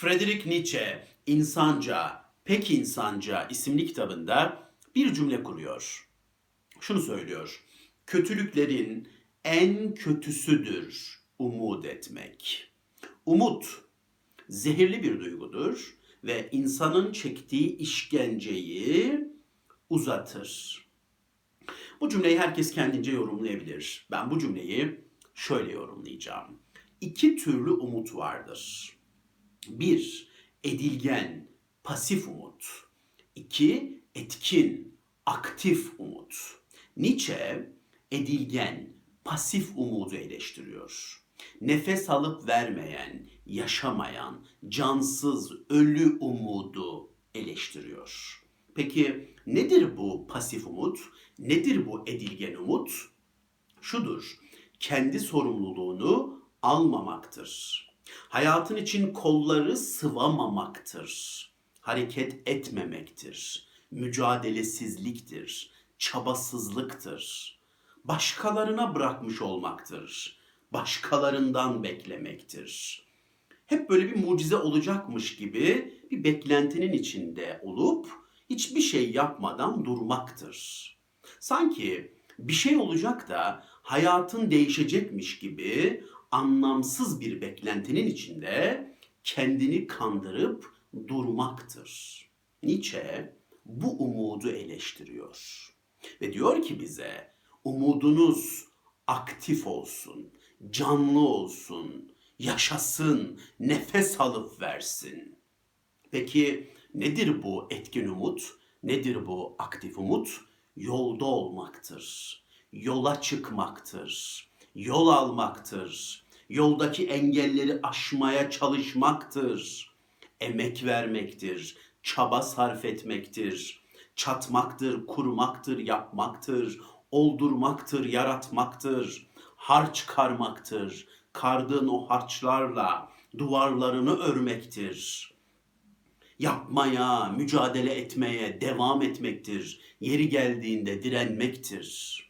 Friedrich Nietzsche İnsanca, Pek İnsanca isimli kitabında bir cümle kuruyor. Şunu söylüyor. Kötülüklerin en kötüsüdür umut etmek. Umut zehirli bir duygudur ve insanın çektiği işkenceyi uzatır. Bu cümleyi herkes kendince yorumlayabilir. Ben bu cümleyi şöyle yorumlayacağım. İki türlü umut vardır. Bir, edilgen, pasif umut. İki, etkin, aktif umut. Nietzsche edilgen, pasif umudu eleştiriyor. Nefes alıp vermeyen, yaşamayan, cansız, ölü umudu eleştiriyor. Peki nedir bu pasif umut? Nedir bu edilgen umut? Şudur, kendi sorumluluğunu almamaktır. Hayatın için kolları sıvamamaktır. Hareket etmemektir. Mücadelesizliktir. Çabasızlıktır. Başkalarına bırakmış olmaktır. Başkalarından beklemektir. Hep böyle bir mucize olacakmış gibi bir beklentinin içinde olup hiçbir şey yapmadan durmaktır. Sanki bir şey olacak da hayatın değişecekmiş gibi anlamsız bir beklentinin içinde kendini kandırıp durmaktır. Nietzsche bu umudu eleştiriyor. Ve diyor ki bize umudunuz aktif olsun, canlı olsun, yaşasın, nefes alıp versin. Peki nedir bu etkin umut? Nedir bu aktif umut? Yolda olmaktır. Yola çıkmaktır. Yol almaktır. Yoldaki engelleri aşmaya çalışmaktır. Emek vermektir. Çaba sarf etmektir. Çatmaktır, kurmaktır, yapmaktır. Oldurmaktır, yaratmaktır. Harç karmaktır. Kardığın o harçlarla duvarlarını örmektir yapmaya, mücadele etmeye devam etmektir. Yeri geldiğinde direnmektir.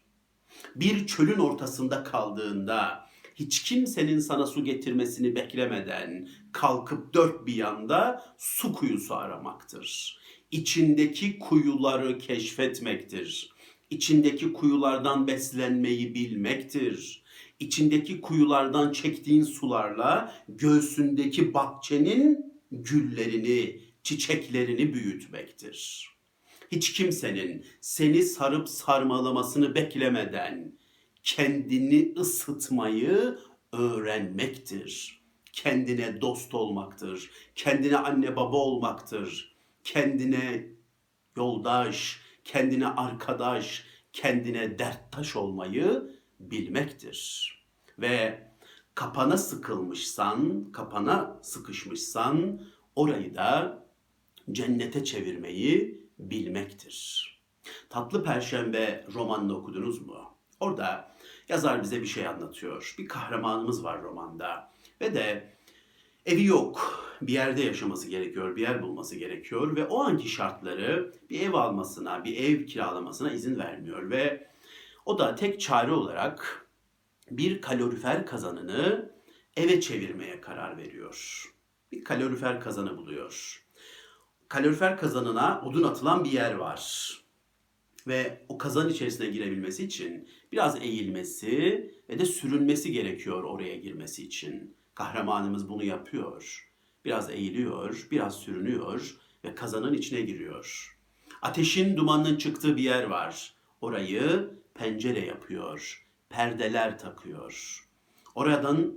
Bir çölün ortasında kaldığında hiç kimsenin sana su getirmesini beklemeden kalkıp dört bir yanda su kuyusu aramaktır. İçindeki kuyuları keşfetmektir. İçindeki kuyulardan beslenmeyi bilmektir. İçindeki kuyulardan çektiğin sularla göğsündeki bahçenin güllerini, çiçeklerini büyütmektir. Hiç kimsenin seni sarıp sarmalamasını beklemeden kendini ısıtmayı öğrenmektir. Kendine dost olmaktır. Kendine anne baba olmaktır. Kendine yoldaş, kendine arkadaş, kendine derttaş olmayı bilmektir. Ve kapana sıkılmışsan, kapana sıkışmışsan orayı da cennete çevirmeyi bilmektir. Tatlı Perşembe romanını okudunuz mu? Orada yazar bize bir şey anlatıyor. Bir kahramanımız var romanda ve de evi yok. Bir yerde yaşaması gerekiyor, bir yer bulması gerekiyor ve o anki şartları bir ev almasına, bir ev kiralamasına izin vermiyor ve o da tek çare olarak bir kalorifer kazanını eve çevirmeye karar veriyor. Bir kalorifer kazanı buluyor. Kalorifer kazanına odun atılan bir yer var. Ve o kazan içerisine girebilmesi için biraz eğilmesi ve de sürünmesi gerekiyor oraya girmesi için. Kahramanımız bunu yapıyor. Biraz eğiliyor, biraz sürünüyor ve kazanın içine giriyor. Ateşin dumanının çıktığı bir yer var. Orayı pencere yapıyor perdeler takıyor. Oradan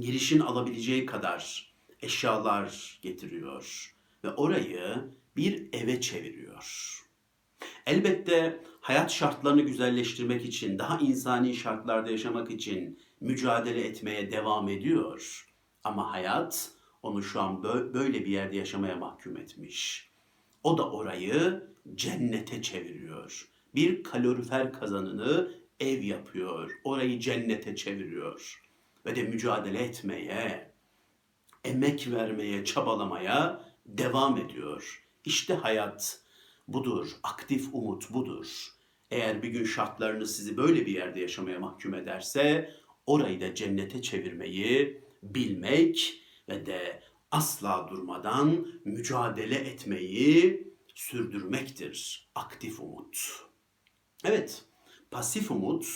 girişin alabileceği kadar eşyalar getiriyor ve orayı bir eve çeviriyor. Elbette hayat şartlarını güzelleştirmek için, daha insani şartlarda yaşamak için mücadele etmeye devam ediyor. Ama hayat onu şu an böyle bir yerde yaşamaya mahkum etmiş. O da orayı cennete çeviriyor. Bir kalorifer kazanını ev yapıyor, orayı cennete çeviriyor ve de mücadele etmeye, emek vermeye, çabalamaya devam ediyor. İşte hayat budur, aktif umut budur. Eğer bir gün şartlarınız sizi böyle bir yerde yaşamaya mahkum ederse orayı da cennete çevirmeyi bilmek ve de asla durmadan mücadele etmeyi sürdürmektir aktif umut. Evet, pasif umut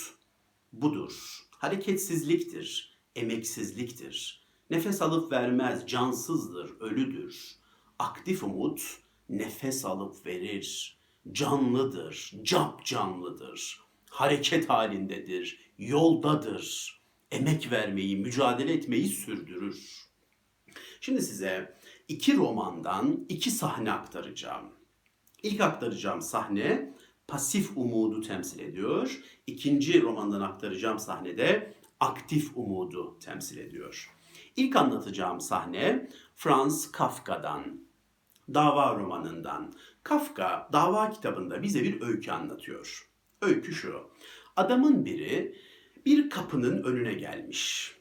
budur. Hareketsizliktir, emeksizliktir. Nefes alıp vermez, cansızdır, ölüdür. Aktif umut nefes alıp verir, canlıdır, cap canlıdır. Hareket halindedir, yoldadır. Emek vermeyi, mücadele etmeyi sürdürür. Şimdi size iki romandan iki sahne aktaracağım. İlk aktaracağım sahne pasif umudu temsil ediyor. İkinci romandan aktaracağım sahnede aktif umudu temsil ediyor. İlk anlatacağım sahne Franz Kafka'dan, dava romanından. Kafka dava kitabında bize bir öykü anlatıyor. Öykü şu. Adamın biri bir kapının önüne gelmiş.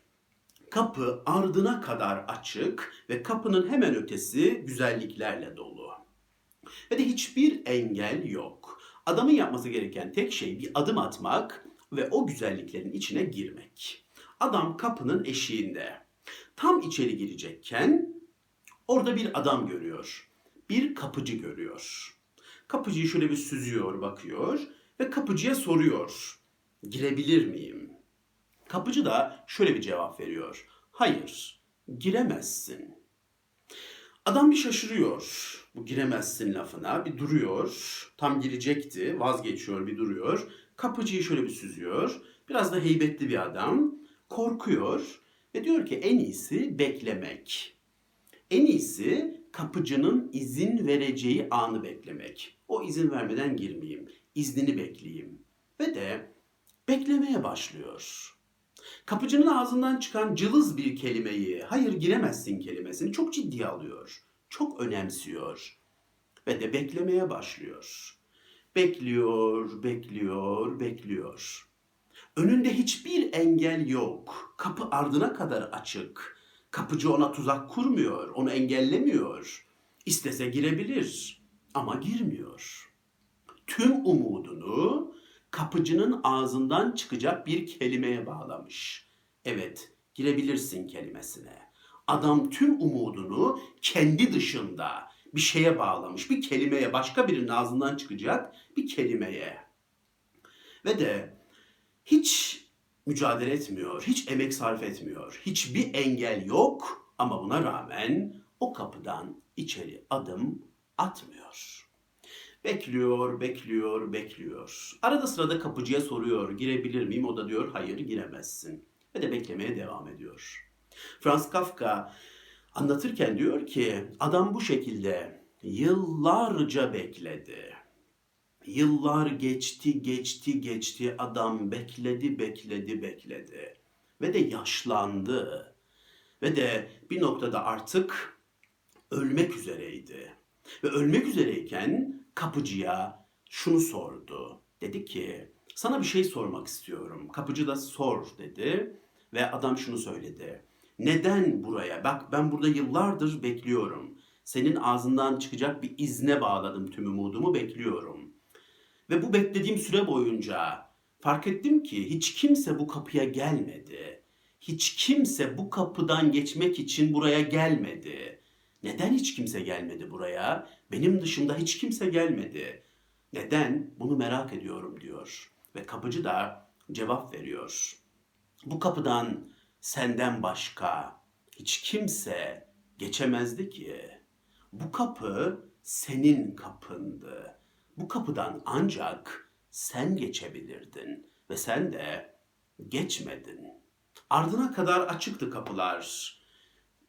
Kapı ardına kadar açık ve kapının hemen ötesi güzelliklerle dolu. Ve de hiçbir engel yok. Adamın yapması gereken tek şey bir adım atmak ve o güzelliklerin içine girmek. Adam kapının eşiğinde. Tam içeri girecekken orada bir adam görüyor. Bir kapıcı görüyor. Kapıcıyı şöyle bir süzüyor, bakıyor ve kapıcıya soruyor. Girebilir miyim? Kapıcı da şöyle bir cevap veriyor. Hayır, giremezsin. Adam bir şaşırıyor bu giremezsin lafına. Bir duruyor. Tam girecekti. Vazgeçiyor bir duruyor. Kapıcıyı şöyle bir süzüyor. Biraz da heybetli bir adam. Korkuyor ve diyor ki en iyisi beklemek. En iyisi kapıcının izin vereceği anı beklemek. O izin vermeden girmeyeyim. İznini bekleyeyim. Ve de beklemeye başlıyor. Kapıcının ağzından çıkan cılız bir kelimeyi, hayır giremezsin kelimesini çok ciddiye alıyor. Çok önemsiyor. Ve de beklemeye başlıyor. Bekliyor, bekliyor, bekliyor. Önünde hiçbir engel yok. Kapı ardına kadar açık. Kapıcı ona tuzak kurmuyor, onu engellemiyor. İstese girebilir ama girmiyor. Tüm umudunu kapıcının ağzından çıkacak bir kelimeye bağlamış. Evet, girebilirsin kelimesine. Adam tüm umudunu kendi dışında bir şeye bağlamış, bir kelimeye, başka birinin ağzından çıkacak bir kelimeye. Ve de hiç mücadele etmiyor, hiç emek sarf etmiyor, hiçbir engel yok ama buna rağmen o kapıdan içeri adım atmıyor. Bekliyor, bekliyor, bekliyor. Arada sırada kapıcıya soruyor, girebilir miyim? O da diyor, hayır giremezsin. Ve de beklemeye devam ediyor. Franz Kafka anlatırken diyor ki, adam bu şekilde yıllarca bekledi. Yıllar geçti, geçti, geçti. Adam bekledi, bekledi, bekledi. Ve de yaşlandı. Ve de bir noktada artık ölmek üzereydi. Ve ölmek üzereyken kapıcıya şunu sordu. Dedi ki sana bir şey sormak istiyorum. Kapıcı da sor dedi. Ve adam şunu söyledi. Neden buraya? Bak ben burada yıllardır bekliyorum. Senin ağzından çıkacak bir izne bağladım tüm umudumu bekliyorum. Ve bu beklediğim süre boyunca fark ettim ki hiç kimse bu kapıya gelmedi. Hiç kimse bu kapıdan geçmek için buraya gelmedi. Neden hiç kimse gelmedi buraya? Benim dışımda hiç kimse gelmedi. Neden? Bunu merak ediyorum diyor. Ve kapıcı da cevap veriyor. Bu kapıdan senden başka hiç kimse geçemezdi ki. Bu kapı senin kapındı. Bu kapıdan ancak sen geçebilirdin ve sen de geçmedin. Ardına kadar açıktı kapılar.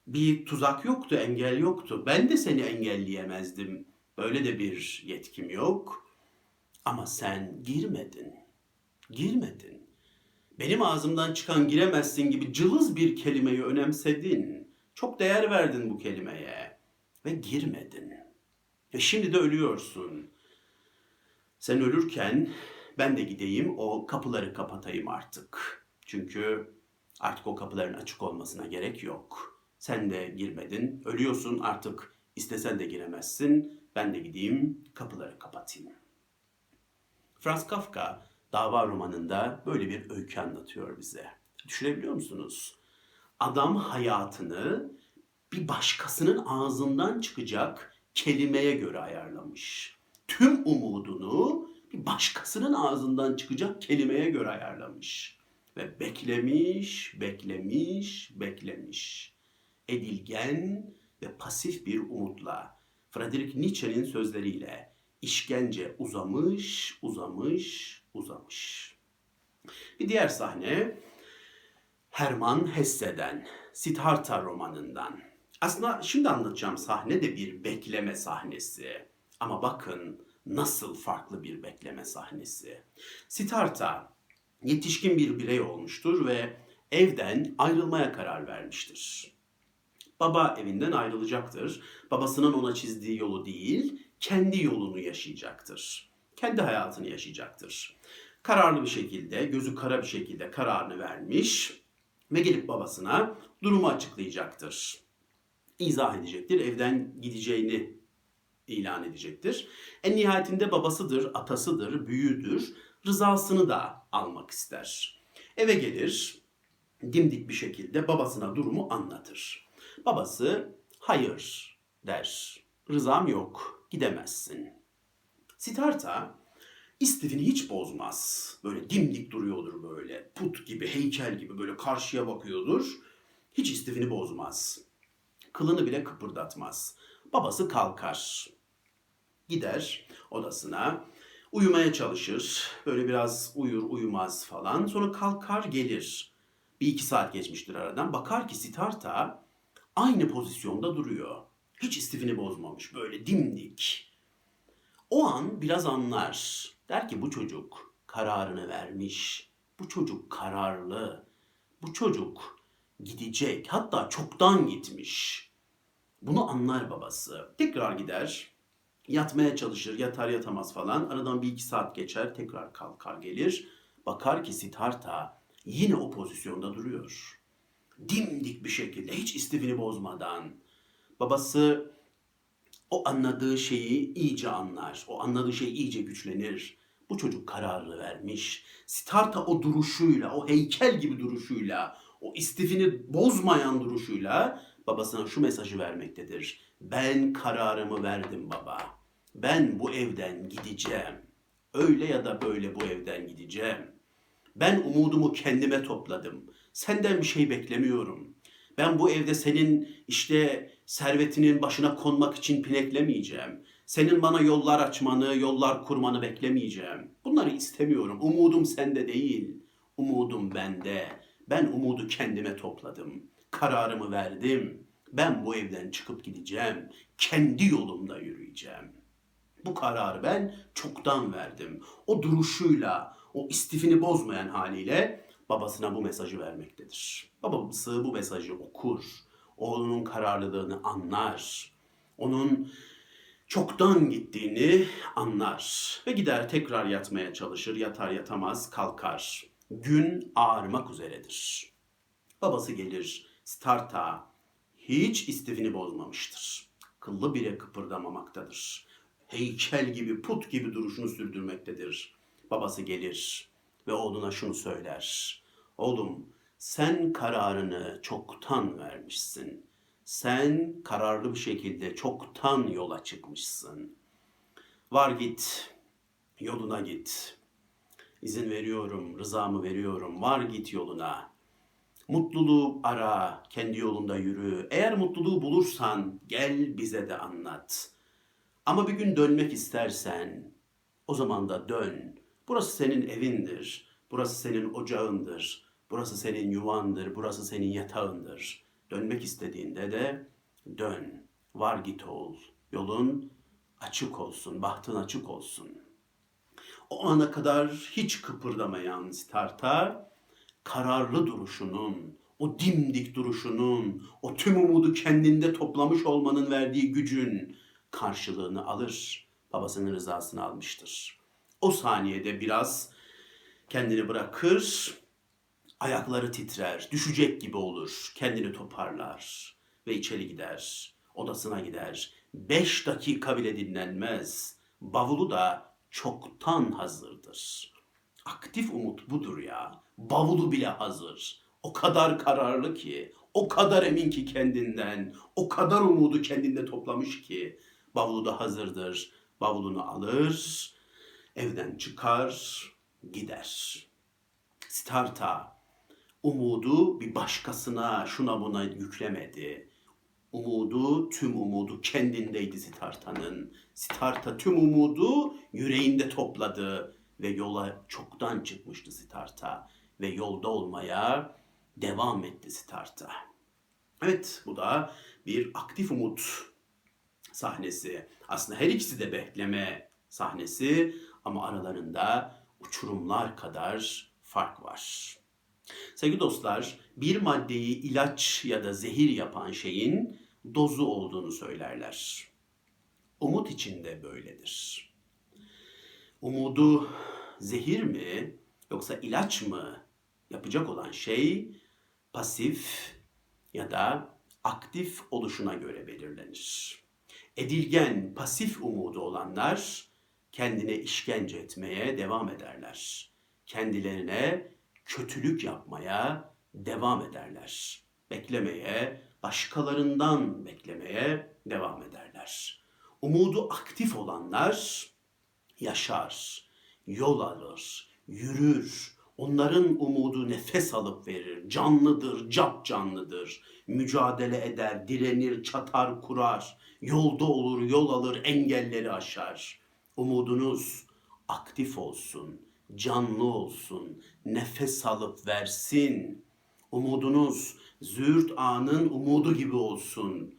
Bir tuzak yoktu, engel yoktu. Ben de seni engelleyemezdim. Böyle de bir yetkim yok. Ama sen girmedin. Girmedin. Benim ağzımdan çıkan giremezsin gibi cılız bir kelimeyi önemsedin. Çok değer verdin bu kelimeye ve girmedin. Ve şimdi de ölüyorsun. Sen ölürken ben de gideyim o kapıları kapatayım artık. Çünkü artık o kapıların açık olmasına gerek yok. Sen de girmedin, ölüyorsun artık istesen de giremezsin. Ben de gideyim kapıları kapatayım. Franz Kafka dava romanında böyle bir öykü anlatıyor bize. Düşünebiliyor musunuz? Adam hayatını bir başkasının ağzından çıkacak kelimeye göre ayarlamış. Tüm umudunu bir başkasının ağzından çıkacak kelimeye göre ayarlamış. Ve beklemiş, beklemiş, beklemiş. Edilgen ve pasif bir umutla, Friedrich Nietzsche'nin sözleriyle işkence uzamış, uzamış, uzamış. Bir diğer sahne Hermann Hesse'den, Siddhartha romanından. Aslında şimdi anlatacağım sahne de bir bekleme sahnesi. Ama bakın nasıl farklı bir bekleme sahnesi. Siddhartha yetişkin bir birey olmuştur ve evden ayrılmaya karar vermiştir. Baba evinden ayrılacaktır. Babasının ona çizdiği yolu değil, kendi yolunu yaşayacaktır. Kendi hayatını yaşayacaktır. Kararlı bir şekilde, gözü kara bir şekilde kararını vermiş ve gelip babasına durumu açıklayacaktır. İzah edecektir, evden gideceğini ilan edecektir. En nihayetinde babasıdır, atasıdır, büyüğüdür, rızasını da almak ister. Eve gelir, dimdik bir şekilde babasına durumu anlatır. Babası hayır der, rızam yok, gidemezsin. Siddhartha istifini hiç bozmaz. Böyle dimdik duruyordur böyle. Put gibi, heykel gibi böyle karşıya bakıyordur. Hiç istifini bozmaz. Kılını bile kıpırdatmaz. Babası kalkar. Gider odasına. Uyumaya çalışır. Böyle biraz uyur uyumaz falan. Sonra kalkar gelir. Bir iki saat geçmiştir aradan. Bakar ki Siddhartha aynı pozisyonda duruyor. Hiç istifini bozmamış. Böyle dimdik. O an biraz anlar. Der ki bu çocuk kararını vermiş. Bu çocuk kararlı. Bu çocuk gidecek. Hatta çoktan gitmiş. Bunu anlar babası. Tekrar gider. Yatmaya çalışır. Yatar yatamaz falan. Aradan bir iki saat geçer. Tekrar kalkar gelir. Bakar ki Siddhartha yine o pozisyonda duruyor. Dimdik bir şekilde hiç istifini bozmadan. Babası o anladığı şeyi iyice anlar. O anladığı şey iyice güçlenir. Bu çocuk kararını vermiş. Siddhartha o duruşuyla, o heykel gibi duruşuyla, o istifini bozmayan duruşuyla babasına şu mesajı vermektedir. Ben kararımı verdim baba. Ben bu evden gideceğim. Öyle ya da böyle bu evden gideceğim. Ben umudumu kendime topladım. Senden bir şey beklemiyorum. Ben bu evde senin işte servetinin başına konmak için pineklemeyeceğim. Senin bana yollar açmanı, yollar kurmanı beklemeyeceğim. Bunları istemiyorum. Umudum sende değil. Umudum bende. Ben umudu kendime topladım. Kararımı verdim. Ben bu evden çıkıp gideceğim. Kendi yolumda yürüyeceğim. Bu kararı ben çoktan verdim. O duruşuyla, o istifini bozmayan haliyle babasına bu mesajı vermektedir. Babası bu mesajı okur. Oğlunun kararlılığını anlar. Onun çoktan gittiğini anlar ve gider tekrar yatmaya çalışır. Yatar yatamaz kalkar. Gün ağarmak üzeredir. Babası gelir. Starta hiç istifini bozmamıştır. Kıllı bile kıpırdamamaktadır. Heykel gibi, put gibi duruşunu sürdürmektedir. Babası gelir ve oğluna şunu söyler. Oğlum sen kararını çoktan vermişsin. Sen kararlı bir şekilde çoktan yola çıkmışsın. Var git, yoluna git. İzin veriyorum, rızamı veriyorum. Var git yoluna. Mutluluğu ara, kendi yolunda yürü. Eğer mutluluğu bulursan gel bize de anlat. Ama bir gün dönmek istersen o zaman da dön. Burası senin evindir. Burası senin ocağındır. Burası senin yuvandır. Burası senin yatağındır. Dönmek istediğinde de dön. Var git ol. Yolun açık olsun. Bahtın açık olsun. O ana kadar hiç kıpırdamayan Siddhartha kararlı duruşunun, o dimdik duruşunun, o tüm umudu kendinde toplamış olmanın verdiği gücün karşılığını alır. Babasının rızasını almıştır. O saniyede biraz kendini bırakır, ayakları titrer, düşecek gibi olur, kendini toparlar ve içeri gider, odasına gider. Beş dakika bile dinlenmez. Bavulu da çoktan hazırdır. Aktif umut budur ya. Bavulu bile hazır. O kadar kararlı ki, O kadar emin ki kendinden, o kadar umudu kendinde toplamış ki bavulu da hazırdır. Bavulunu alır, evden çıkar, gider. Siddhartha umudu bir başkasına, şuna buna yüklemedi. Umudu, tüm umudu kendindeydi Siddhartha'nın. Siddhartha tüm umudu yüreğinde topladı ve yola çoktan çıkmıştı Siddhartha ve yolda olmaya devam etti Siddhartha. Evet, bu da bir aktif umut sahnesi. Aslında her ikisi de bekleme sahnesi ama aralarında uçurumlar kadar fark var. Sevgili dostlar, bir maddeyi ilaç ya da zehir yapan şeyin dozu olduğunu söylerler. Umut için de böyledir. Umudu zehir mi yoksa ilaç mı yapacak olan şey pasif ya da aktif oluşuna göre belirlenir. Edilgen, pasif umudu olanlar kendine işkence etmeye devam ederler. Kendilerine kötülük yapmaya devam ederler. Beklemeye, başkalarından beklemeye devam ederler. Umudu aktif olanlar yaşar, yol alır, yürür. Onların umudu nefes alıp verir, canlıdır, cap canlıdır. Mücadele eder, direnir, çatar, kurar. Yolda olur, yol alır, engelleri aşar. Umudunuz aktif olsun, canlı olsun, nefes alıp versin. Umudunuz züğürt anın umudu gibi olsun.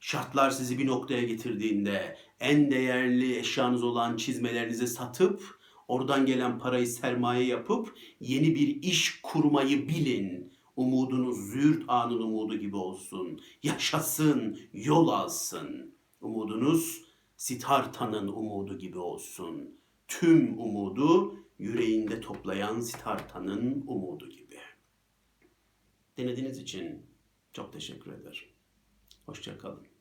Şartlar sizi bir noktaya getirdiğinde en değerli eşyanız olan çizmelerinizi satıp oradan gelen parayı sermaye yapıp yeni bir iş kurmayı bilin. Umudunuz züğürt anın umudu gibi olsun. Yaşasın, yol alsın. Umudunuz Siddhartha'nın umudu gibi olsun. Tüm umudu yüreğinde toplayan Siddhartha'nın umudu gibi. Denediğiniz için çok teşekkür ederim. Hoşçakalın.